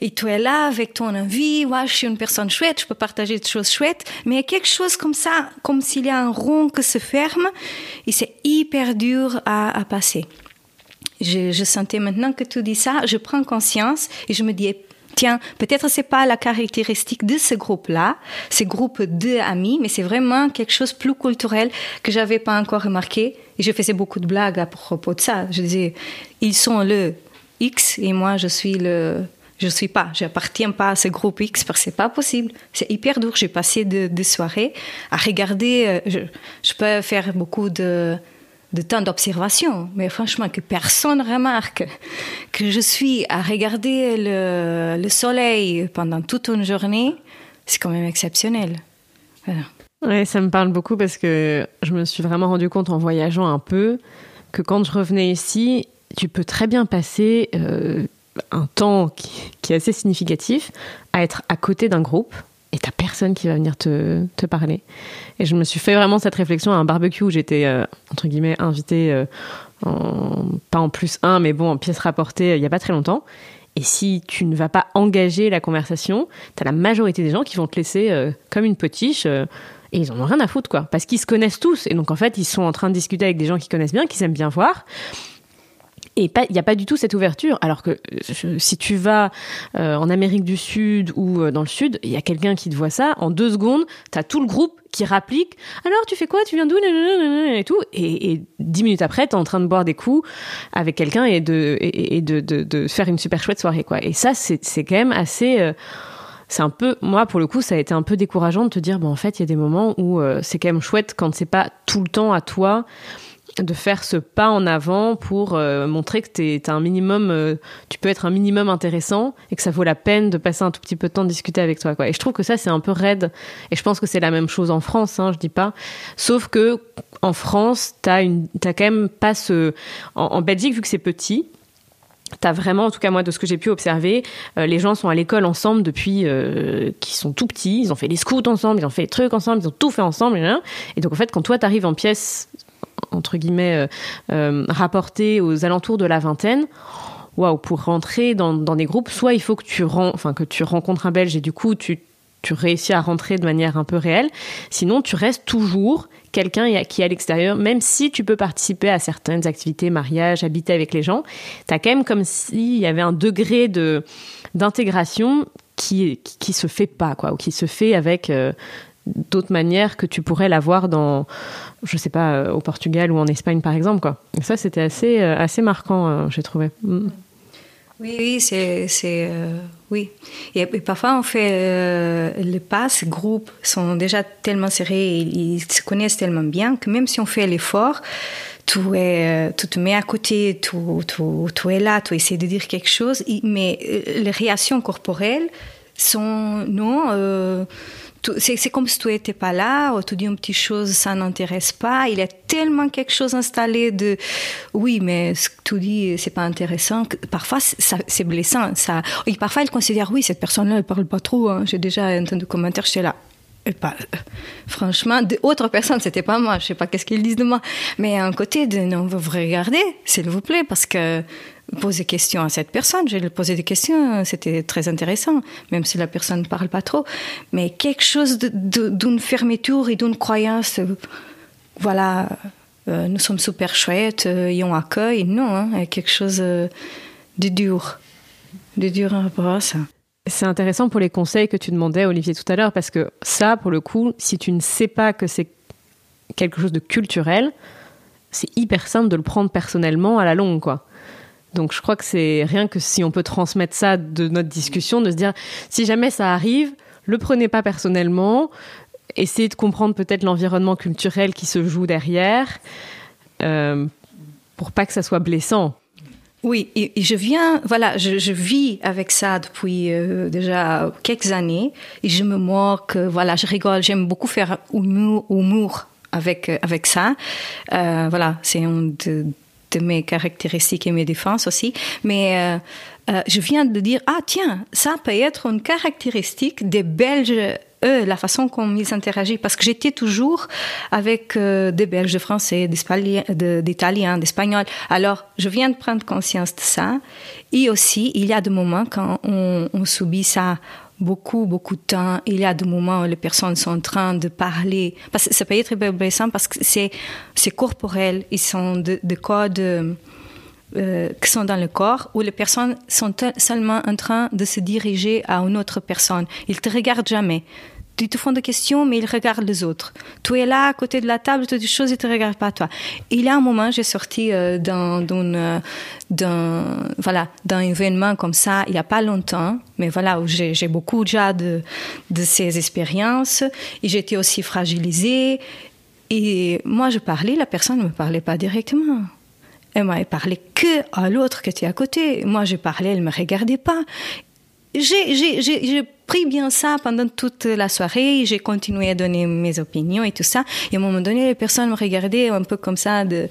et tu es là avec ton envie, moi je suis une personne chouette, je peux partager des choses chouettes, mais il y a quelque chose comme ça, comme s'il y a un rond qui se ferme, et c'est hyper dur à, à passer. Je, je sentais maintenant que tu dis ça, je prends conscience et je me dis, tiens, peut-être c'est pas la caractéristique de ce groupe-là, ce groupe d'amis, mais c'est vraiment quelque chose de plus culturel que j'avais pas encore remarqué. Et je faisais beaucoup de blagues à propos de ça. Je disais, ils sont le X et moi je suis le je suis pas, j'appartiens pas à ce groupe X parce que c'est pas possible. C'est hyper dur. J'ai passé des soirées à regarder. Euh, je, je, peux faire beaucoup de de temps d'observation, mais franchement que personne remarque que je suis à regarder le, soleil pendant toute une journée, c'est quand même exceptionnel. Oui, ça me parle beaucoup parce que je me suis vraiment rendu compte en voyageant un peu que quand je revenais ici, tu peux très bien passer euh, un temps qui, est assez significatif à être à côté d'un groupe t'as personne qui va venir te, te, parler. Et je me suis fait vraiment cette réflexion à un barbecue où j'étais, euh, entre guillemets, invitée, euh, en, pas en plus un, mais bon, en pièce rapportée euh, il n'y a pas très longtemps. Et si tu ne vas pas engager la conversation, t'as la majorité des gens qui vont te laisser comme une potiche. et ils en ont rien à foutre, quoi. Parce qu'ils se connaissent tous. Et donc, en fait, ils sont en train de discuter avec des gens qui connaissent bien, qui aiment bien voir. Et il n'y a pas du tout cette ouverture. Alors que si tu vas euh, en Amérique du Sud ou euh, dans le Sud, il y a quelqu'un qui te voit ça, en deux secondes, tu as tout le groupe qui rapplique Alors, tu fais quoi? Tu viens d'où? Et tout. Et, dix minutes après, tu es en train de boire des coups avec quelqu'un et, de, faire une super chouette soirée. Et ça, c'est quand même assez. Euh, c'est un peu, moi pour le coup, ça a été un peu décourageant de te dire, en fait, il y a des moments où euh, c'est quand même chouette quand c'est pas tout le temps à toi de faire ce pas en avant pour euh, montrer que tu un minimum, euh, tu peux être un minimum intéressant et que ça vaut la peine de passer un tout petit peu de temps de discuter avec toi. Quoi. Et je trouve que ça, c'est un peu raide. Et je pense que c'est la même chose en France, hein, je dis pas. Sauf que en France, t'as une, as quand même pas ce. En, Belgique, vu que c'est petit, T'as vraiment, en tout cas moi, de ce que j'ai pu observer, euh, les gens sont à l'école ensemble depuis qu'ils sont tout petits. Ils ont fait les scouts ensemble, ils ont fait les trucs ensemble, ils ont tout fait ensemble. Et donc en fait, quand toi t'arrives en pièce entre guillemets euh, euh, rapporté aux alentours de la vingtaine waouh, pour rentrer dans, des groupes, soit il faut que tu, enfin, que tu rencontres un Belge et du coup tu, tu réussis à rentrer de manière un peu réelle. Sinon, tu restes toujours quelqu'un qui est à l'extérieur, même si tu peux participer à certaines activités, mariage, habiter avec les gens, tu as quand même comme s'il y avait un degré de d'intégration qui, qui, se fait pas, quoi, ou qui se fait avec euh, d'autres manières que tu pourrais l'avoir dans, je sais pas, euh, au Portugal ou en Espagne par exemple. Quoi. Ça, c'était assez, euh, assez marquant, euh, j'ai trouvé. Mm. Oui, oui, c'est, c'est oui. Et, parfois on fait les passes, groupes sont déjà tellement serrés, ils, se connaissent tellement bien que même si on fait l'effort, tout est, tout te met à côté, tout, tout, tout est là, tu essaies de dire quelque chose, mais les réactions corporelles sont non c'est comme si tu n'étais pas là, ou tu dis une petite chose, ça n'intéresse pas. Il y a tellement quelque chose installé de, oui, mais ce que tu dis, c'est pas intéressant. Parfois, c'est blessant. Et parfois, ils considèrent, oui, cette personne-là, elle parle pas trop. Hein. J'ai déjà entendu commentaires, j'étais là. Pas, franchement, d'autres personnes, c'était pas moi. Je sais pas qu'est-ce qu'ils disent de moi. Mais un côté de, non, vous regardez, s'il vous plaît, parce que poser des questions à cette personne. J'ai posé des questions, c'était très intéressant, même si la personne ne parle pas trop. Mais quelque chose d'une fermeture et d'une croyance, voilà, euh, nous sommes super chouettes, euh, et on. Non, hein, quelque chose euh, de dur, de dur à ça. C'est intéressant pour les conseils que tu demandais, Olivier, tout à l'heure, parce que ça, pour le coup, si tu ne sais pas que c'est quelque chose de culturel, c'est hyper simple de le prendre personnellement à la longue, quoi. Donc je crois que c'est rien que si on peut transmettre ça de notre discussion, de se dire si jamais ça arrive, le prenez pas personnellement, essayez de comprendre peut-être l'environnement culturel qui se joue derrière, euh, pour pas que ça soit blessant. Oui, et, je viens, voilà, je, vis avec ça depuis euh, déjà quelques années, et je me moque, voilà, je rigole, j'aime beaucoup faire humour, avec avec ça. Euh, voilà, c'est un de mes caractéristiques et mes défenses aussi. Mais euh, euh, je viens de dire, ah tiens, ça peut être une caractéristique des Belges eux, la façon comme ils interagissent, parce que j'étais toujours avec euh, des Belges, des Français, d'Italiens, d'Espagnols. Alors, je viens de prendre conscience de ça. Et aussi, il y a des moments quand on subit ça beaucoup, beaucoup de temps. Il y a des moments où les personnes sont en train de parler. Parce que ça peut être blessant parce que c'est, c'est corporel. Ils sont de, de codes euh, qui sont dans le corps où les personnes sont seulement en train de se diriger à une autre personne. Ils te regardent jamais ils te font des questions, mais ils regardent les autres. Tu es là, à côté de la table, tu dis des choses, ils te regardent pas toi. il y a un moment, j'ai sorti euh, d'un, d'un, d'un, voilà, d'un événement comme ça, il y a pas longtemps, mais voilà, j'ai, j'ai beaucoup déjà de, de ces expériences, et j'étais aussi fragilisée, et moi je parlais, la personne ne me parlait pas directement. Elle m'a parlé que à l'autre qui était à côté. Moi, je parlais, elle me regardait pas j'ai pris bien ça pendant toute la soirée. J'ai continué à donner mes opinions et tout ça. Et à un moment donné, les personnes me regardaient un peu comme ça de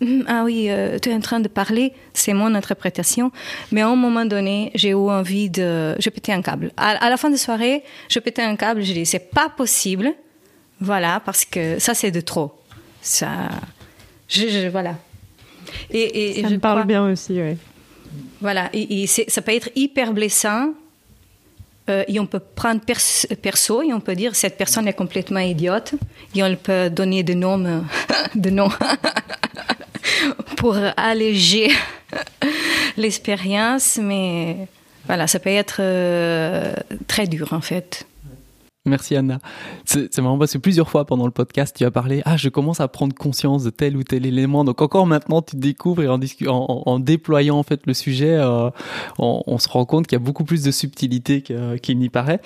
hum, ah oui, euh, tu es en train de parler, c'est mon interprétation. Mais à un moment donné, j'ai eu envie de, je pétais un câble. À, la fin de la soirée, je pétais un câble. Je dis c'est pas possible, voilà, parce que ça c'est de trop. Ça, je, voilà. Et, et ça me parle bien aussi, oui. Voilà, et, et ça peut être hyper blessant euh, et on peut prendre perso et on peut dire cette personne est complètement idiote et on peut donner des noms, de noms pour alléger l'expérience, mais voilà, ça peut être euh, très dur en fait. Merci Anna. C'est marrant parce que plusieurs fois pendant le podcast, tu as parlé, ah, je commence à prendre conscience de tel ou tel élément. Donc encore maintenant, tu découvres et en, déployant en fait le sujet, euh, on, se rend compte qu'il y a beaucoup plus de subtilité qu'il n'y paraît.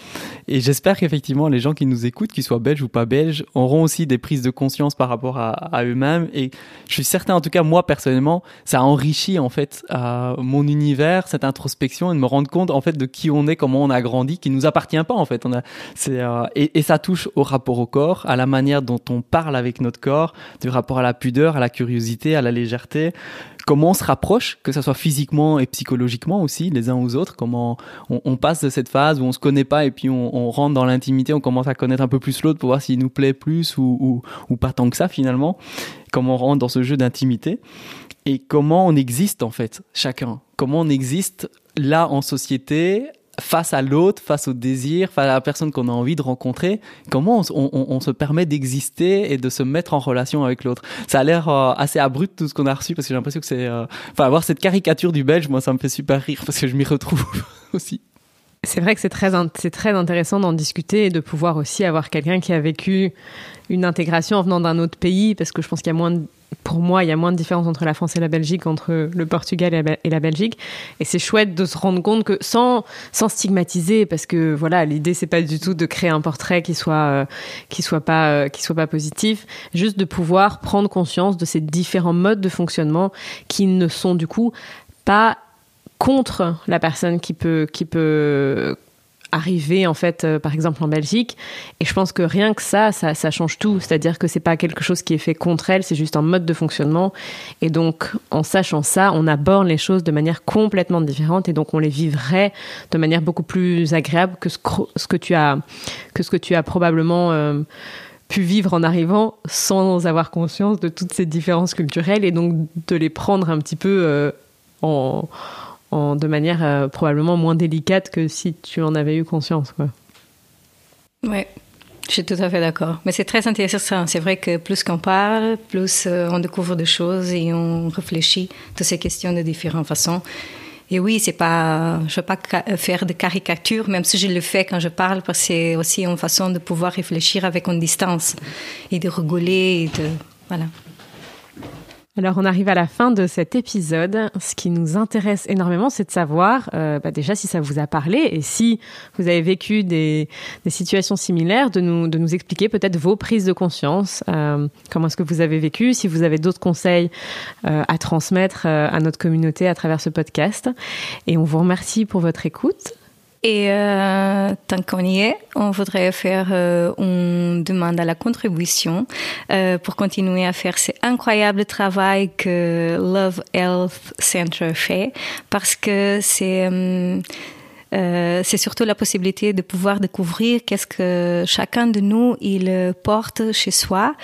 Et j'espère qu'effectivement, les gens qui nous écoutent, qu'ils soient belges ou pas belges, auront aussi des prises de conscience par rapport à, eux-mêmes. Et je suis certain, en tout cas moi personnellement, ça enrichit en fait euh, mon univers, cette introspection et de me rendre compte en fait de qui on est, comment on a grandi, qui nous appartient pas en fait. C'est euh, et, ça touche au rapport au corps, à la manière dont on parle avec notre corps, du rapport à la pudeur, à la curiosité, à la légèreté. Comment on se rapproche, que ce soit physiquement et psychologiquement aussi, les uns aux autres. Comment on, passe de cette phase où on se connaît pas et puis on, rentre dans l'intimité, on commence à connaître un peu plus l'autre pour voir s'il nous plaît plus ou, ou pas tant que ça finalement. Comment on rentre dans ce jeu d'intimité et comment on existe en fait chacun. Comment on existe là en société face à l'autre, face au désir, face à la personne qu'on a envie de rencontrer, comment on, se permet d'exister et de se mettre en relation avec l'autre? Ça a l'air euh, assez abrupt tout ce qu'on a reçu parce que j'ai l'impression que c'est, euh, enfin, avoir cette caricature du Belge, moi, ça me fait super rire parce que je m'y retrouve aussi. C'est vrai que c'est très, c'est très intéressant d'en discuter et de pouvoir aussi avoir quelqu'un qui a vécu une intégration en venant d'un autre pays, parce que je pense qu'il y a moins de, pour moi, il y a moins de différence entre la France et la Belgique, entre le Portugal et la Belgique. Et c'est chouette de se rendre compte que sans, sans stigmatiser, parce que voilà, l'idée c'est pas du tout de créer un portrait qui soit, euh, qui soit pas, euh, qui soit pas positif, juste de pouvoir prendre conscience de ces différents modes de fonctionnement qui ne sont du coup pas contre la personne qui peut, qui peut arriver en fait euh, par exemple en Belgique. Et je pense que rien que ça ça, change tout. C'est-à-dire que c'est pas quelque chose qui est fait contre elle c'est juste un mode de fonctionnement. Et donc en sachant ça on aborde les choses de manière complètement différente. Et donc on les vivrait de manière beaucoup plus agréable que ce, que tu as que ce que tu as probablement euh, pu vivre en arrivant sans avoir conscience de toutes ces différences culturelles et donc de les prendre un petit peu euh, en de manière euh, probablement moins délicate que si tu en avais eu conscience. Quoi. Ouais, je suis tout à fait d'accord. Mais c'est très intéressant. C'est vrai que plus qu'on parle, plus euh, on découvre des choses et on réfléchit à ces questions de différentes façons. Et oui, c'est pas, je veux pas faire de caricature, même si je le fais quand je parle, parce que c'est aussi une façon de pouvoir réfléchir avec une distance et de rigoler et de, voilà. Alors on arrive à la fin de cet épisode. Ce qui nous intéresse énormément, c'est de savoir euh, bah déjà si ça vous a parlé et si vous avez vécu des, des situations similaires, de nous, de nous expliquer peut-être vos prises de conscience, euh, comment est-ce que vous avez vécu, si vous avez d'autres conseils euh, à transmettre euh, à notre communauté à travers ce podcast. Et on vous remercie pour votre écoute. Et euh, tant qu'on y est, on voudrait faire euh, une demande à la contribution euh, pour continuer à faire ce incroyable travail que Love Health Center fait, parce que c'est euh, c'est surtout la possibilité de pouvoir découvrir qu'est-ce que chacun de nous il porte chez soi.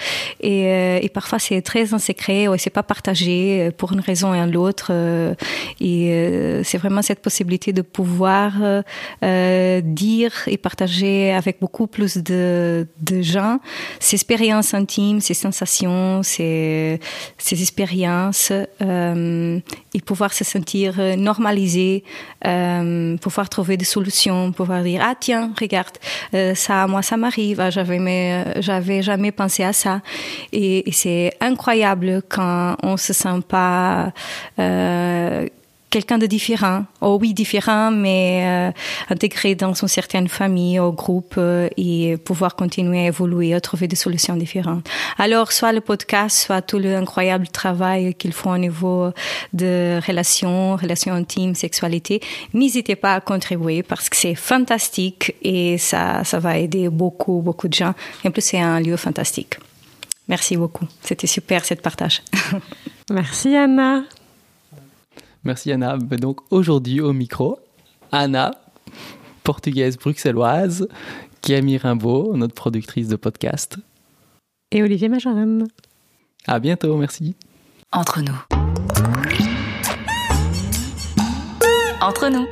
Et, euh, et parfois c'est très en secret ou c'est pas partagé pour une raison et l'autre euh, et c'est vraiment cette possibilité de pouvoir dire et partager avec beaucoup plus de, de gens ces expériences intimes, ces sensations, ces, ces expériences et pouvoir se sentir normalisé, pouvoir trouver des solutions, pouvoir dire ah tiens regarde euh, ça moi ça m'arrive, ah, j'avais mais euh, j'avais jamais pensé à ça. Et, et c'est incroyable quand on se sent pas euh, quelqu'un de différent. Oh oui, différent, mais euh, intégré dans une certaine famille, au groupe, euh, et pouvoir continuer à évoluer, à trouver des solutions différentes. Alors, soit le podcast, soit tout l'incroyable travail qu'ils font au niveau de relations, relations intimes, sexualité, n'hésitez pas à contribuer parce que c'est fantastique et ça, ça va aider beaucoup, beaucoup de gens. Et en plus, c'est un lieu fantastique. Merci beaucoup. C'était super, cette partage. Merci, Anna. Merci Anna. Donc aujourd'hui au micro, Anna, portugaise bruxelloise, Camille Rimbaud, notre productrice de podcast. Et Olivier Majoren. À bientôt, merci. Entre nous. Entre nous.